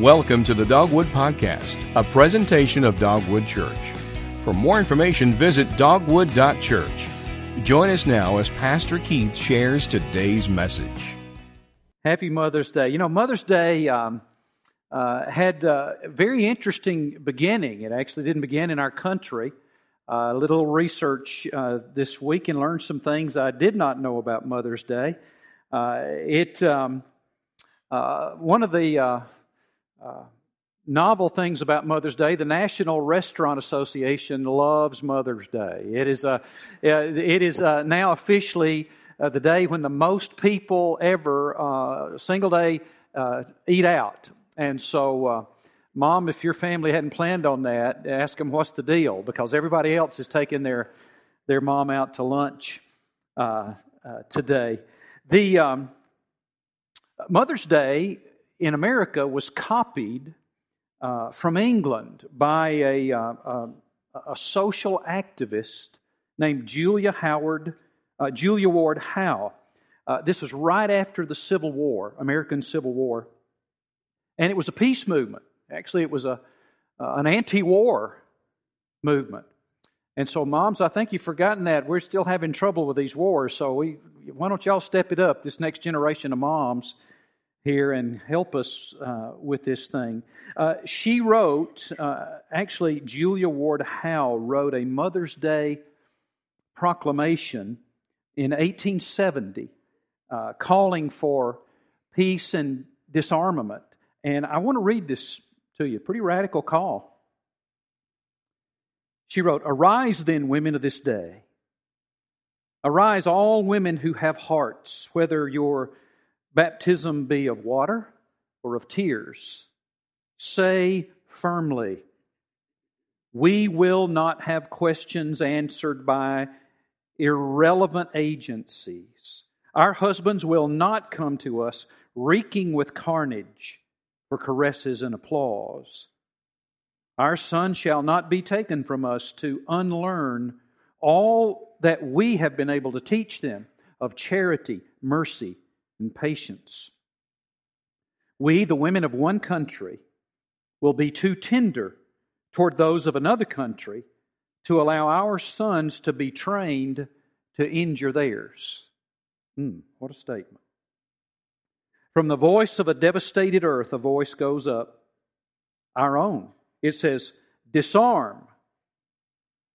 Welcome to the Dogwood Podcast, a presentation of Dogwood Church. For more information, visit dogwood.church. Join us now as Pastor Keith shares today's message. Happy Mother's Day. You know, Mother's Day um, uh, had a very interesting beginning. It actually didn't begin in our country. Uh, a little research uh, this week and learned some things I did not know about Mother's Day. Uh, it um, uh, one of the uh, uh, novel things about Mother's Day. The National Restaurant Association loves Mother's Day. It is, uh, it is uh, now officially uh, the day when the most people ever, uh, single day, uh, eat out. And so, Mom, if your family hadn't planned on that, ask them what's the deal because everybody else is taking their, their mom out to lunch today. The um, Mother's Day in America was copied uh, from England by a, uh, a social activist named Julia Howard, uh, Julia Ward Howe. Uh, this was right after the Civil War, American Civil War, and it was a peace movement. Actually, it was a uh, an anti-war movement. And so, moms, I think you've forgotten that we're still having trouble with these wars. So, we, why don't y'all step it up? This next generation of moms here and help us uh, with this thing. Uh, she wrote, uh, actually, Julia Ward Howe wrote a Mother's Day proclamation in 1870 uh, calling for peace and disarmament. And I want to read this to you. Pretty radical call. She wrote, Arise then, women of this day. Arise, all women who have hearts, whether your baptism be of water or of tears, say firmly, we will not have questions answered by irrelevant agencies. Our husbands will not come to us reeking with carnage for caresses and applause. Our son shall not be taken from us to unlearn all that we have been able to teach them of charity, mercy, and patience. We, the women of one country, will be too tender toward those of another country to allow our sons to be trained to injure theirs. Hmm, what a statement. From the voice of a devastated earth, a voice goes up, our own. It says, Disarm.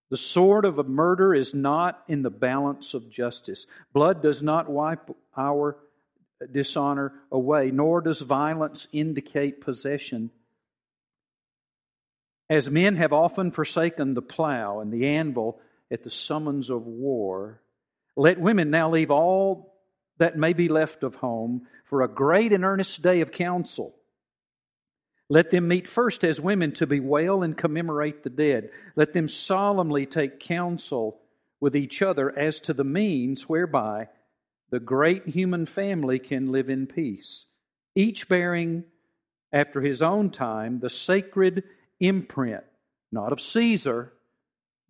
The sword of a murder is not in the balance of justice. Blood does not wipe our dishonor away, nor does violence indicate possession. As men have often forsaken the plow and the anvil at the summons of war, let women now leave all that may be left of home for a great and earnest day of council. Let them meet first as women to bewail and commemorate the dead. Let them solemnly take counsel with each other as to the means whereby the great human family can live in peace, each bearing, after his own time, the sacred imprint, not of Caesar,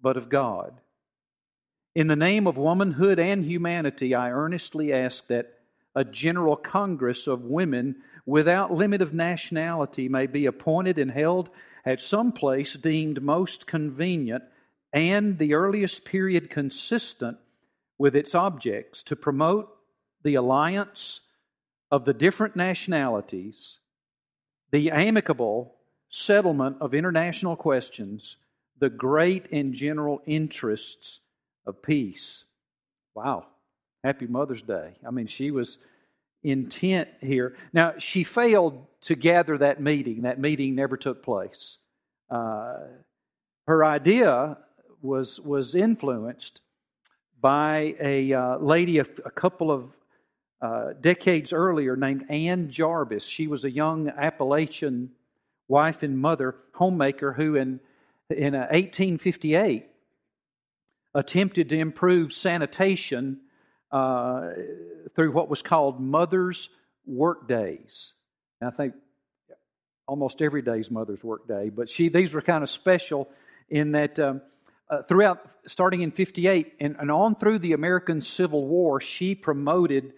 but of God. In the name of womanhood and humanity, I earnestly ask that a general congress of women without limit of nationality may be appointed and held at some place deemed most convenient and the earliest period consistent with its objects to promote the alliance of the different nationalities, the amicable settlement of international questions, the great and general interests of peace. Wow. Happy Mother's Day. I mean, she was intent here. Now, she failed to gather that meeting. That meeting never took place. Uh, her idea was, was influenced by a uh, lady a, a, couple of uh, decades earlier named Ann Jarvis. She was a young Appalachian wife and mother, homemaker, who in, in 1858 uh, attempted to improve sanitation uh, through what was called Mother's Work Days. I think almost every day is Mother's Work Day, but she these were kind of special in that um, uh, throughout, starting in 58 and, and, on through the American Civil War, she promoted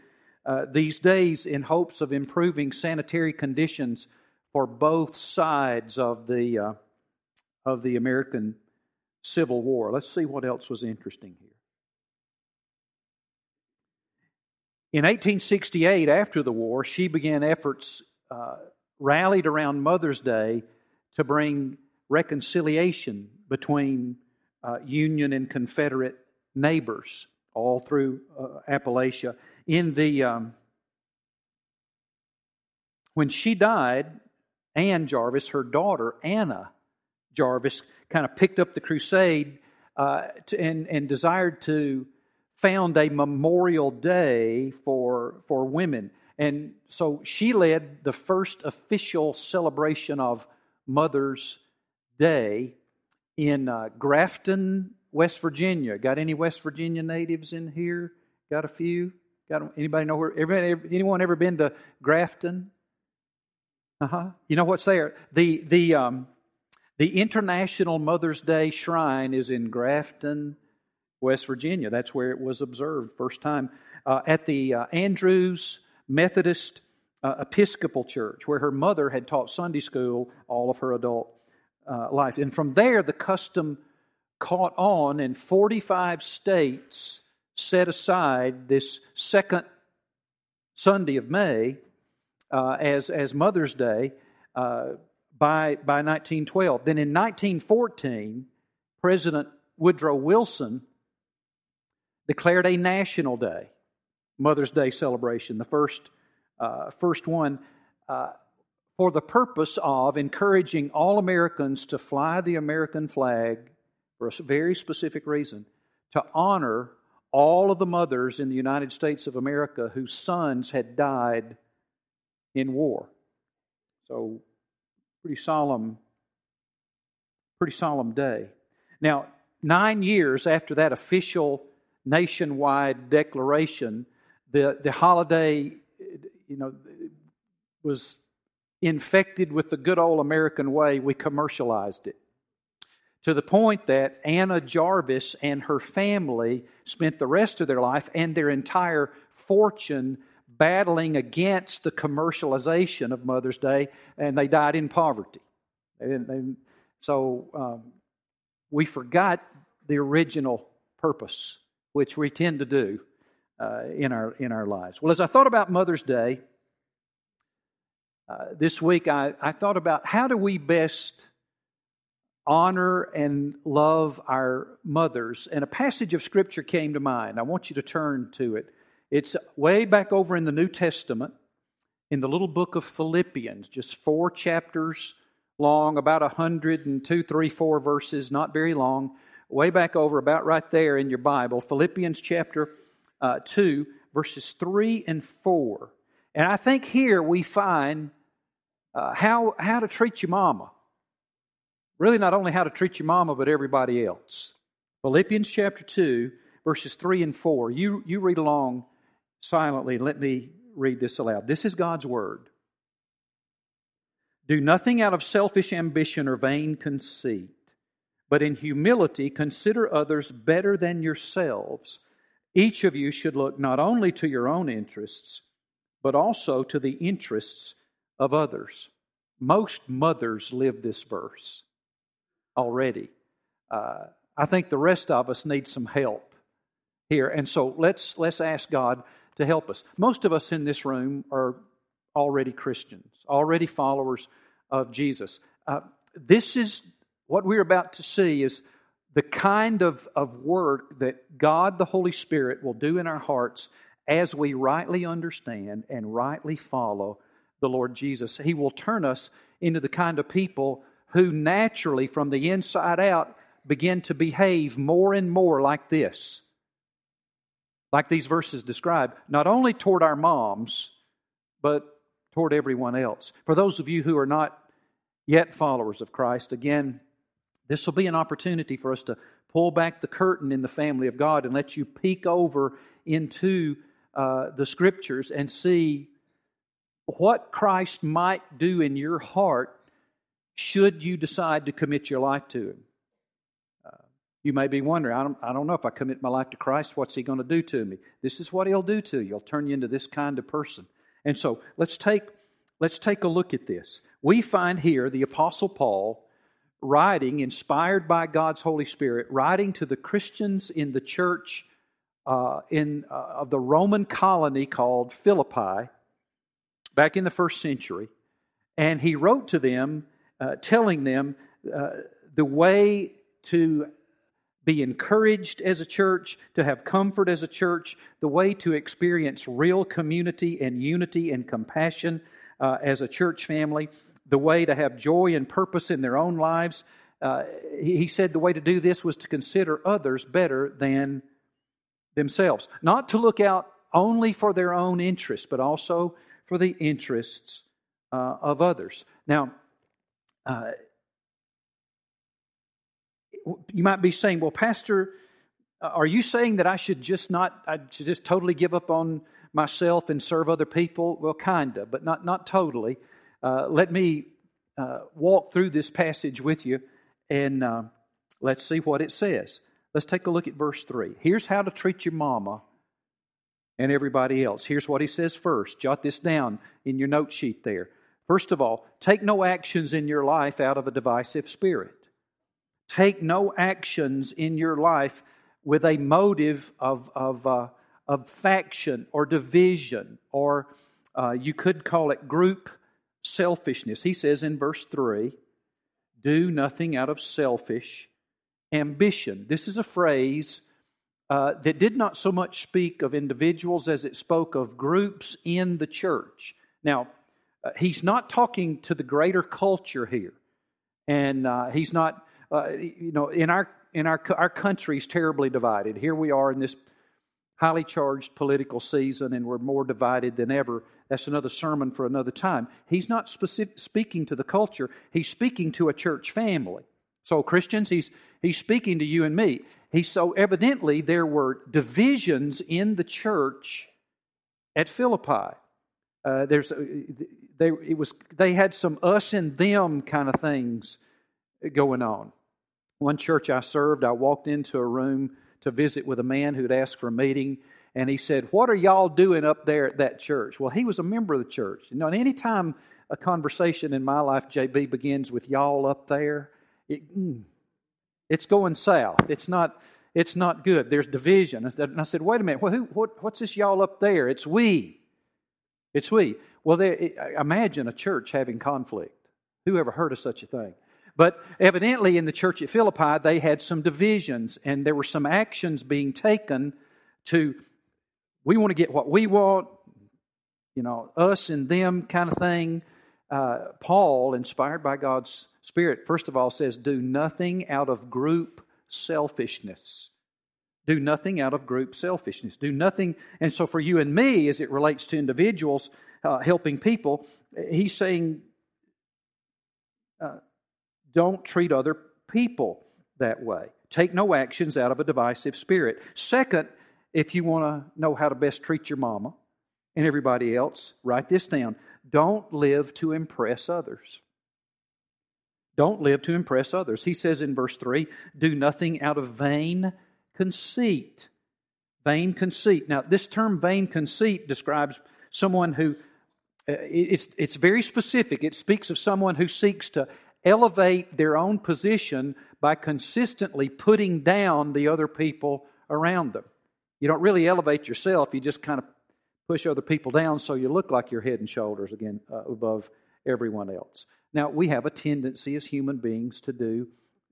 uh, these days in hopes of improving sanitary conditions for both sides of the, uh, of the American Civil War. Let's see what else was interesting here. In 1868, after the war, she began efforts uh, rallied around Mother's Day to bring reconciliation between uh, Union and Confederate neighbors all through uh, Appalachia. In the um, when she died, Ann Jarvis, her daughter Anna Jarvis, kind of picked up the crusade uh, to, and, and desired to found a memorial day for, for women. And so she led the first official celebration of Mother's Day in uh, Grafton, West Virginia. Got any West Virginia natives in here? Got a few? Got anybody know where? anyone ever been to Grafton? Uh huh. You know what's there? The the um, the International Mother's Day Shrine is in Grafton, West Virginia. That's where it was observed first time. Uh, at the uh, Andrews Methodist uh, Episcopal Church, where her mother had taught Sunday school all of her adult uh, life. And from there, the custom caught on, and 45 states set aside this second Sunday of May uh, as, as Mother's Day uh, by, by 1912. Then in 1914, President Woodrow Wilson declared a national day, Mother's Day celebration, the first, uh, first one, uh, for the purpose of encouraging all Americans to fly the American flag for a very specific reason to honor all of the mothers in the United States of America whose sons had died in war. So, pretty solemn, pretty solemn day. Now, nine years after that official nationwide declaration. The, the holiday, you know, was infected with the good old American way. We commercialized it to the point that Anna Jarvis and her family spent the rest of their life and their entire fortune battling against the commercialization of Mother's Day, and they died in poverty. They they, so um, we forgot the original purpose which we tend to do uh, in, our, in our lives. Well, as I thought about Mother's Day uh, this week, I, I thought about how do we best honor and love our mothers. And a passage of Scripture came to mind. I want you to turn to it. It's way back over in the New Testament, in the little book of Philippians, just four chapters long, about a hundred and two, three, four verses, not very long way back over, about right there in your Bible, Philippians chapter uh, 2, verses 3 and 4. And I think here we find uh, how, how to treat your mama. Really, not only how to treat your mama, but everybody else. Philippians chapter 2, verses 3 and 4. You, you read along silently let me read this aloud. This is God's word. Do nothing out of selfish ambition or vain conceit but in humility consider others better than yourselves. Each of you should look not only to your own interests, but also to the interests of others. Most mothers live this verse already. Uh, I think the rest of us need some help here. And so let's, let's ask God to help us. Most of us in this room are already Christians, already followers of Jesus. Uh, this is what we're about to see is the kind of, of work that God the Holy Spirit will do in our hearts as we rightly understand and rightly follow the Lord Jesus. He will turn us into the kind of people who naturally, from the inside out, begin to behave more and more like this. Like these verses describe, not only toward our moms, but toward everyone else. For those of you who are not yet followers of Christ, again, this will be an opportunity for us to pull back the curtain in the family of God and let you peek over into uh, the scriptures and see what Christ might do in your heart should you decide to commit your life to Him. Uh, you may be wondering, I don't, I don't know if I commit my life to Christ, what's He going to do to me? This is what He'll do to you. He'll turn you into this kind of person. And so let's take let's take a look at this. We find here the Apostle Paul writing, inspired by God's Holy Spirit, writing to the Christians in the church uh, in, uh, of the Roman colony called Philippi back in the first century. And he wrote to them, uh, telling them uh, the way to be encouraged as a church, to have comfort as a church, the way to experience real community and unity and compassion uh, as a church family, the way to have joy and purpose in their own lives. Uh, he, he said the way to do this was to consider others better than themselves, not to look out only for their own interests, but also for the interests uh, of others. Now, uh, you might be saying, well, Pastor, uh, are you saying that I should just not, I should just totally give up on myself and serve other people? Well, kind of, but not, not totally. Uh, let me uh, walk through this passage with you and uh, let's see what it says. Let's take a look at verse 3. Here's how to treat your mama and everybody else. Here's what he says first. Jot this down in your note sheet there. First of all, take no actions in your life out of a divisive spirit. Take no actions in your life with a motive of, of, uh, of faction or division, or uh, you could call it group selfishness. He says in verse 3 do nothing out of selfish ambition. This is a phrase uh, that did not so much speak of individuals as it spoke of groups in the church. Now, uh, he's not talking to the greater culture here, and uh, he's not, uh, you know, in our in our our country is terribly divided. Here we are in this highly charged political season, and we're more divided than ever. That's another sermon for another time. He's not specific, speaking to the culture, he's speaking to a church family. So, Christians, he's, he's speaking to you and me. He, so, evidently, there were divisions in the church at Philippi. Uh, there's, uh, they, it was, they had some us and them kind of things going on. One church I served, I walked into a room to visit with a man who'd asked for a meeting. And he said, What are y'all doing up there at that church? Well, he was a member of the church. You know, and any time a conversation in my life, JB, begins with y'all up there, it, mm, it's going south. It's not, it's not good. There's division. And I said, Wait a minute, who, what, what's this y'all up there? It's we. It's we. Well, imagine a church having conflict. Who ever heard of such a thing? But evidently, in the church at Philippi, they had some divisions, and there were some actions being taken to, we want to get what we want, you know, us and them kind of thing. Uh, Paul, inspired by God's Spirit, first of all says, do nothing out of group selfishness. Do nothing out of group selfishness. Do nothing. And so, for you and me, as it relates to individuals uh, helping people, he's saying, uh, don't treat other people that way. Take no actions out of a divisive spirit. Second, if you want to know how to best treat your mama and everybody else, write this down. Don't live to impress others. Don't live to impress others. He says in verse 3 do nothing out of vain conceit. Vain conceit. Now, this term vain conceit describes someone who, uh, it's, it's very specific. It speaks of someone who seeks to elevate their own position by consistently putting down the other people around them. You don't really elevate yourself, you just kind of push other people down so you look like you're head and shoulders again uh, above everyone else. Now, we have a tendency as human beings to do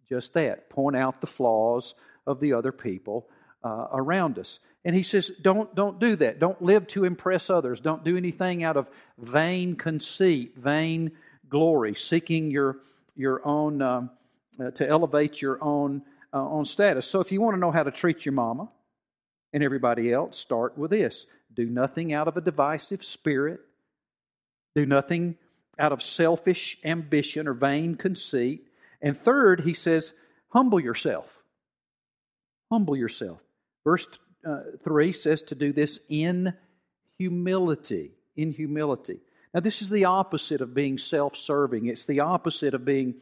just that point out the flaws of the other people uh, around us. And he says, don't, don't do that. Don't live to impress others. Don't do anything out of vain conceit, vain glory, seeking your your own, um, uh, to elevate your own, uh, own status. So if you want to know how to treat your mama and everybody else, start with this do nothing out of a divisive spirit, do nothing out of selfish ambition or vain conceit. And third, he says, humble yourself. Humble yourself. Verse uh, 3 says to do this in humility. In humility. Now, this is the opposite of being self serving, it's the opposite of being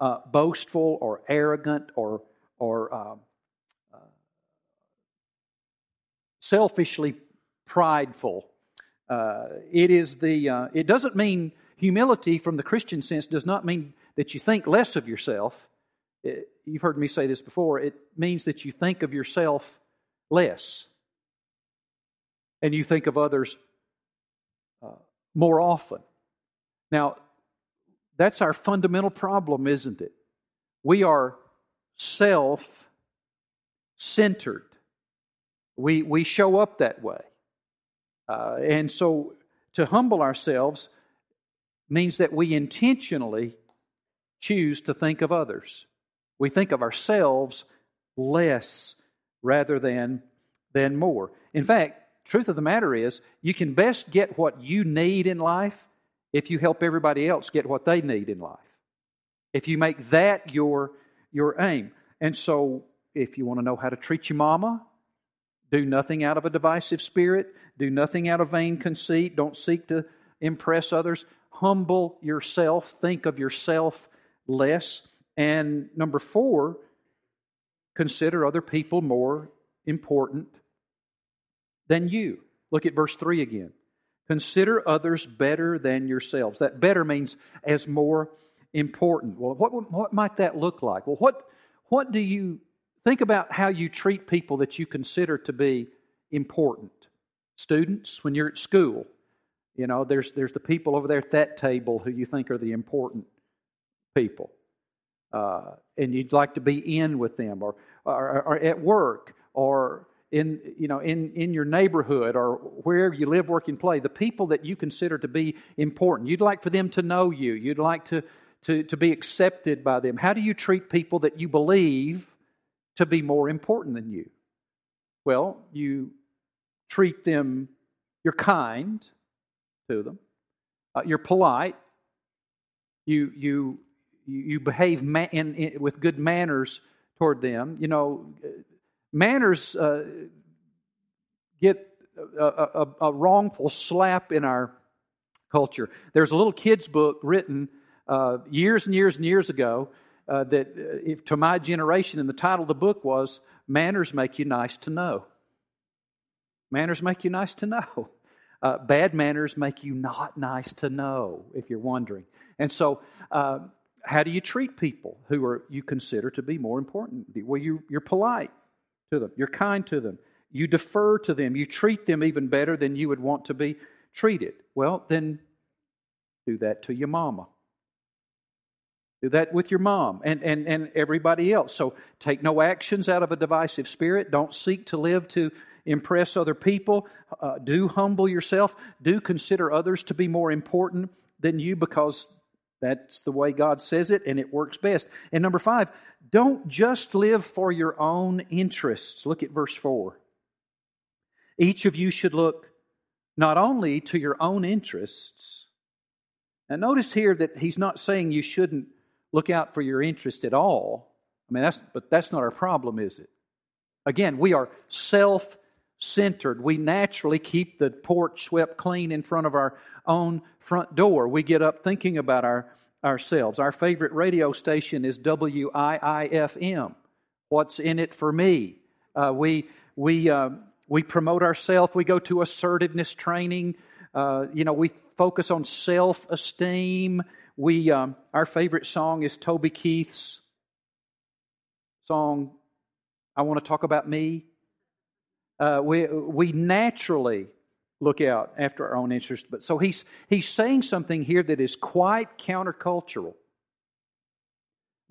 uh, boastful or arrogant or, or uh, uh, selfishly prideful. Uh, it is the, uh, it doesn't mean, humility from the Christian sense does not mean that you think less of yourself. It, you've heard me say this before. It means that you think of yourself less and you think of others uh, more often. Now, that's our fundamental problem, isn't it? We are self centered. We, we show up that way. Uh, and so to humble ourselves means that we intentionally choose to think of others. We think of ourselves less rather than, than more. In fact, truth of the matter is, you can best get what you need in life if you help everybody else get what they need in life. If you make that your, your aim. And so, if you want to know how to treat your mama, do nothing out of a divisive spirit, do nothing out of vain conceit, don't seek to impress others. Humble yourself, think of yourself less. And number four, consider other people more important than you. Look at verse 3 again. Consider others better than yourselves. That better means as more important. Well, what, what might that look like? Well, what, what do you think about how you treat people that you consider to be important? Students, when you're at school, you know, there's, there's the people over there at that table who you think are the important people. Uh, and you'd like to be in with them, or, or, or at work, or in, you know, in, in your neighborhood or wherever you live, work, and play, the people that you consider to be important. You'd like for them to know you. You'd like to, to, to be accepted by them. How do you treat people that you believe to be more important than you? Well, you treat them, you're kind to them, uh, you're polite, you, you, you behave in, in, with good manners toward them. You know, Manners uh, get a, a, a, wrongful slap in our culture. There's a little kid's book written uh, years and years and years ago uh, that, uh, if, to my generation, and the title of the book was Manners Make You Nice to Know. Manners make you nice to know. Uh, bad manners make you not nice to know, if you're wondering. And so, uh, how do you treat people who are you consider to be more important? Well, you, you're polite to them. You're kind to them. You defer to them. You treat them even better than you would want to be treated. Well, then do that to your mama. Do that with your mom and, and, and everybody else. So take no actions out of a divisive spirit. Don't seek to live to impress other people. Uh, do humble yourself. Do consider others to be more important than you because that's the way God says it, and it works best. And number five, don't just live for your own interests. Look at verse 4. Each of you should look not only to your own interests, and notice here that he's not saying you shouldn't look out for your interest at all. I mean, that's, but that's not our problem, is it? Again, we are self centered. We naturally keep the porch swept clean in front of our own front door. We get up thinking about our, ourselves. Our favorite radio station is WIIFM. What's in it for me? Uh, we, we, uh, we promote ourselves. We go to assertiveness training. Uh, you know, we focus on self esteem. We, um, our favorite song is Toby Keith's song, I Want to Talk About Me. Uh, we, we naturally look out after our own interest. But so he's he's saying something here that is quite countercultural.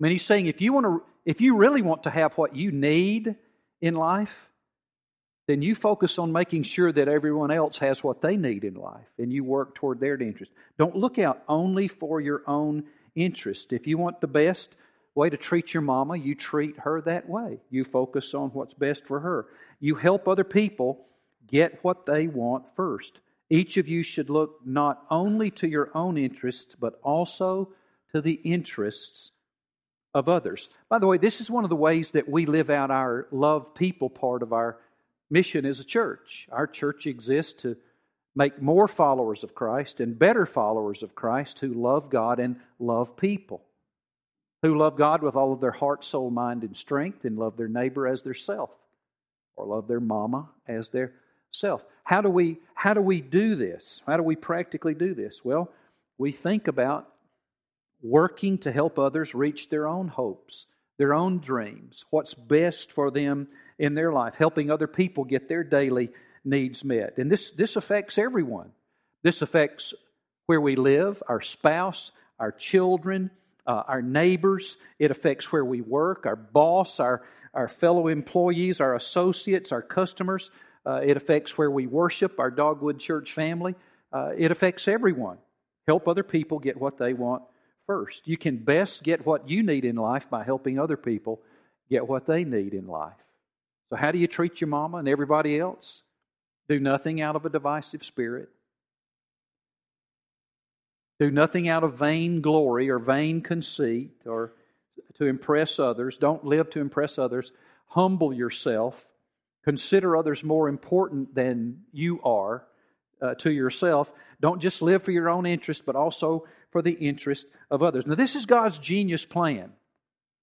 I mean, he's saying if you want to, if you really want to have what you need in life, then you focus on making sure that everyone else has what they need in life, and you work toward their interest. Don't look out only for your own interest. If you want the best way to treat your mama, you treat her that way. You focus on what's best for her. You help other people get what they want first. Each of you should look not only to your own interests, but also to the interests of others. By the way, this is one of the ways that we live out our love people part of our mission as a church. Our church exists to make more followers of Christ and better followers of Christ who love God and love people, who love God with all of their heart, soul, mind, and strength, and love their neighbor as their self, or love their mama as their self. How do we how do we do this? How do we practically do this? Well, we think about working to help others reach their own hopes, their own dreams, what's best for them in their life, helping other people get their daily needs met. And this, this affects everyone. This affects where we live, our spouse, our children, uh, our neighbors. It affects where we work, our boss, our, our fellow employees, our associates, our customers. Uh, it affects where we worship, our Dogwood Church family. Uh, it affects everyone. Help other people get what they want first. You can best get what you need in life by helping other people get what they need in life. So, how do you treat your mama and everybody else? Do nothing out of a divisive spirit. Do nothing out of vain glory or vain conceit or to impress others. Don't live to impress others. Humble yourself. Consider others more important than you are uh, to yourself. Don't just live for your own interest, but also for the interest of others. Now, this is God's genius plan.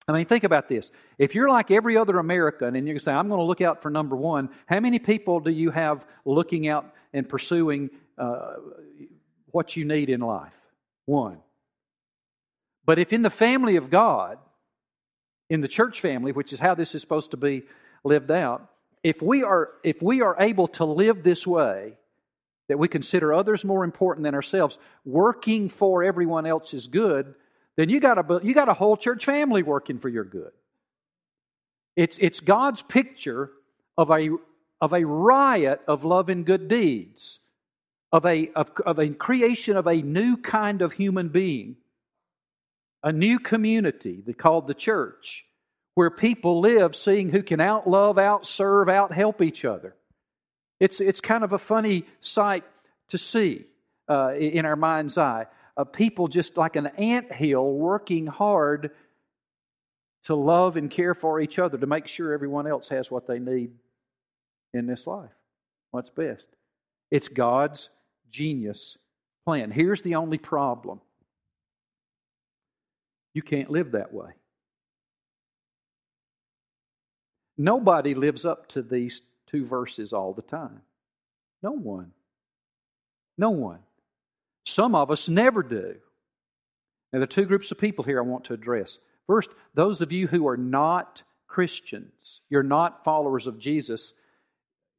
I mean, think about this. If you're like every other American and you say, I'm going to look out for number one, how many people do you have looking out and pursuing uh, what you need in life? One. But if in the family of God, in the church family, which is how this is supposed to be lived out, if we are, if we are able to live this way, that we consider others more important than ourselves, working for everyone else is good, then you got a, you got a whole church family working for your good. It's, it's God's picture of a, of a riot of love and good deeds, of a, of, of a creation of a new kind of human being, a new community called the church, where people live seeing who can outlove, outserve, outhelp each other. It's, it's kind of a funny sight to see uh, in our mind's eye. Of people just like an ant hill working hard to love and care for each other to make sure everyone else has what they need in this life. What's best? It's God's genius plan. Here's the only problem you can't live that way. Nobody lives up to these two verses all the time. No one. No one. Some of us never do. Now, there are two groups of people here I want to address. First, those of you who are not Christians, you're not followers of Jesus,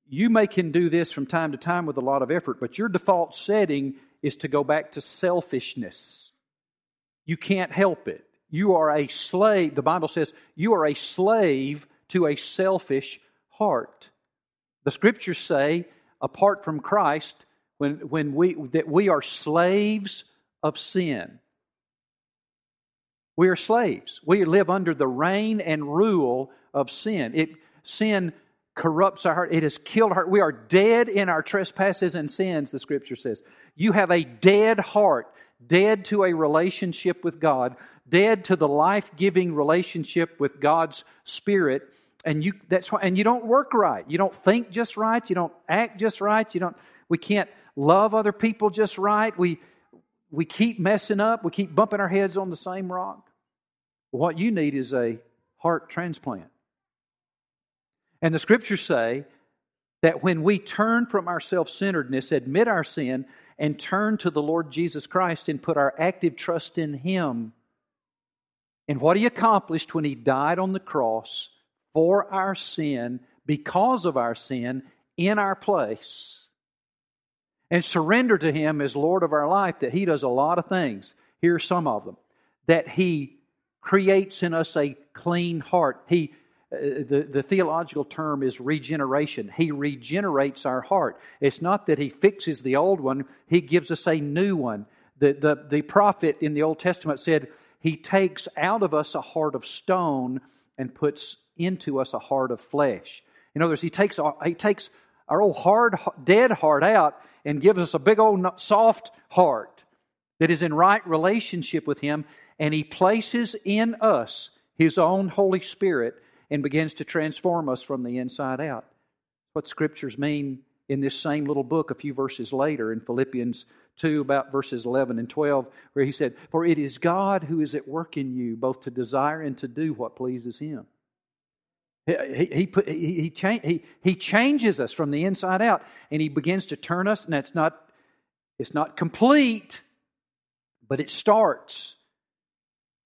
you may can do this from time to time with a lot of effort, but your default setting is to go back to selfishness. You can't help it. You are a slave. The Bible says you are a slave to a selfish heart. The scriptures say, apart from Christ, when, when we, that we are slaves of sin. We are slaves. We live under the reign and rule of sin. It, sin corrupts our heart. It has killed our heart. We are dead in our trespasses and sins, the scripture says. You have a dead heart, dead to a relationship with God, dead to the life giving relationship with God's Spirit and you that's why and you don't work right. You don't think just right. You don't act just right. You don't we can't love other people just right. We we keep messing up. We keep bumping our heads on the same rock. What you need is a heart transplant. And the scriptures say that when we turn from our self-centeredness admit our sin and turn to the lord jesus christ and put our active trust in him and what he accomplished when he died on the cross for our sin, because of our sin, in our place. And surrender to Him as Lord of our life, that He does a lot of things. Here are some of them. That He creates in us a clean heart. He uh, the, the theological term is regeneration. He regenerates our heart. It's not that He fixes the old one, He gives us a new one. The, the, the prophet in the Old Testament said, He takes out of us a heart of stone and puts into us a heart of flesh. In other words, he takes, our, he takes our old hard, dead heart out and gives us a big old soft heart that is in right relationship with him, and he places in us his own Holy Spirit and begins to transform us from the inside out. What scriptures mean in this same little book a few verses later in Philippians 2, about verses 11 and 12, where he said, For it is God who is at work in you, both to desire and to do what pleases him. He, he, put, he, he, cha- he, he changes us from the inside out and he begins to turn us, and it's not, it's not complete. But it starts,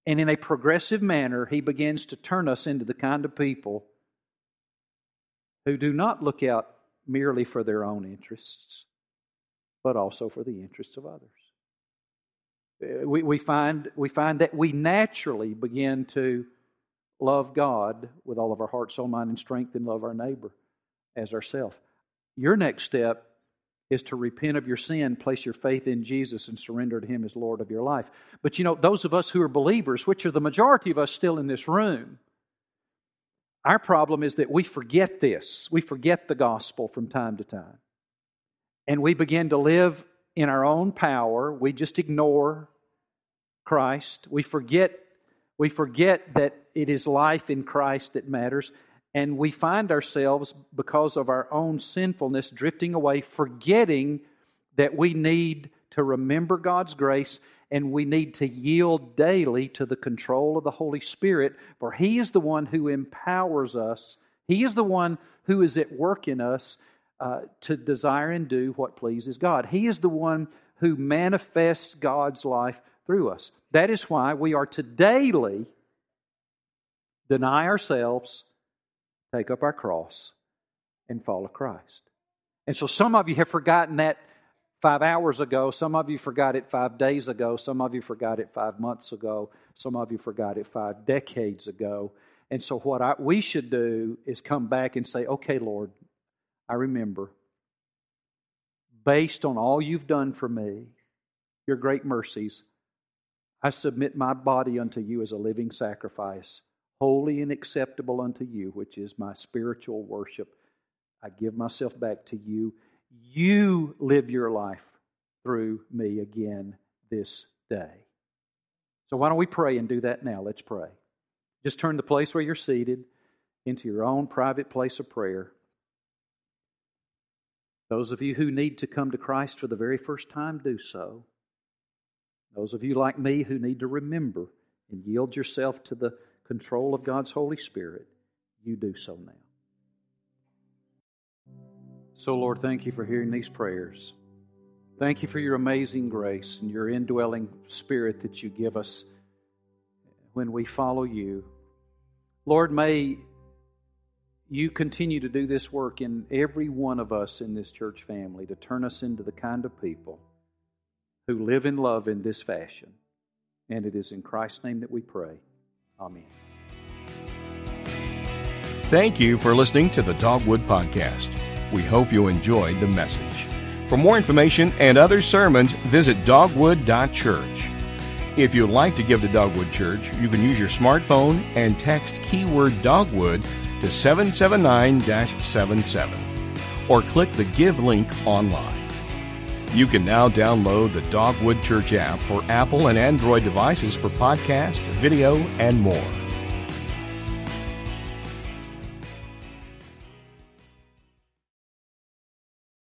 and in a progressive manner, He begins to turn us into the kind of people who do not look out merely for their own interests, but also for the interests of others. Uh, we, we, find, we find that we naturally begin to love God with all of our heart, soul, mind, and strength, and love our neighbor as ourselves. Your next step is to repent of your sin, place your faith in Jesus, and surrender to Him as Lord of your life. But you know, those of us who are believers, which are the majority of us still in this room, our problem is that we forget this. We forget the gospel from time to time. And we begin to live in our own power. We just ignore Christ. We forget, we forget that it is life in Christ that matters. And we find ourselves, because of our own sinfulness, drifting away, forgetting that we need to remember God's grace and we need to yield daily to the control of the Holy Spirit, for He is the one who empowers us. He is the one who is at work in us uh, to desire and do what pleases God. He is the one who manifests God's life through us. That is why we are to daily deny ourselves, take up our cross, and follow Christ. And so some of you have forgotten that five hours ago. Some of you forgot it five days ago. Some of you forgot it five months ago. Some of you forgot it five decades ago. And so, what I, we should do is come back and say, okay, Lord, I remember. Based on all you've done for me, your great mercies, I submit my body unto you as a living sacrifice, holy and acceptable unto you, which is my spiritual worship. I give myself back to you you live your life through me again this day. So, why don't we pray and do that now? Let's pray. Just turn the place where you're seated into your own private place of prayer. Those of you who need to come to Christ for the very first time, do so. Those of you like me who need to remember and yield yourself to the control of God's Holy Spirit, you do so now. So, Lord, thank you for hearing these prayers. Thank you for your amazing grace and your indwelling spirit that you give us when we follow you. Lord, may you continue to do this work in every one of us in this church family to turn us into the kind of people who live in love in this fashion. And it is in Christ's name that we pray. Amen. Thank you for listening to the Dogwood Podcast. We hope you enjoyed the message. For more information and other sermons, visit dogwood.church. If you'd like to give to Dogwood Church, you can use your smartphone and text keyword dogwood to 779 77 or click the Give link online. You can now download the Dogwood Church app for Apple and Android devices for podcast, video, and more.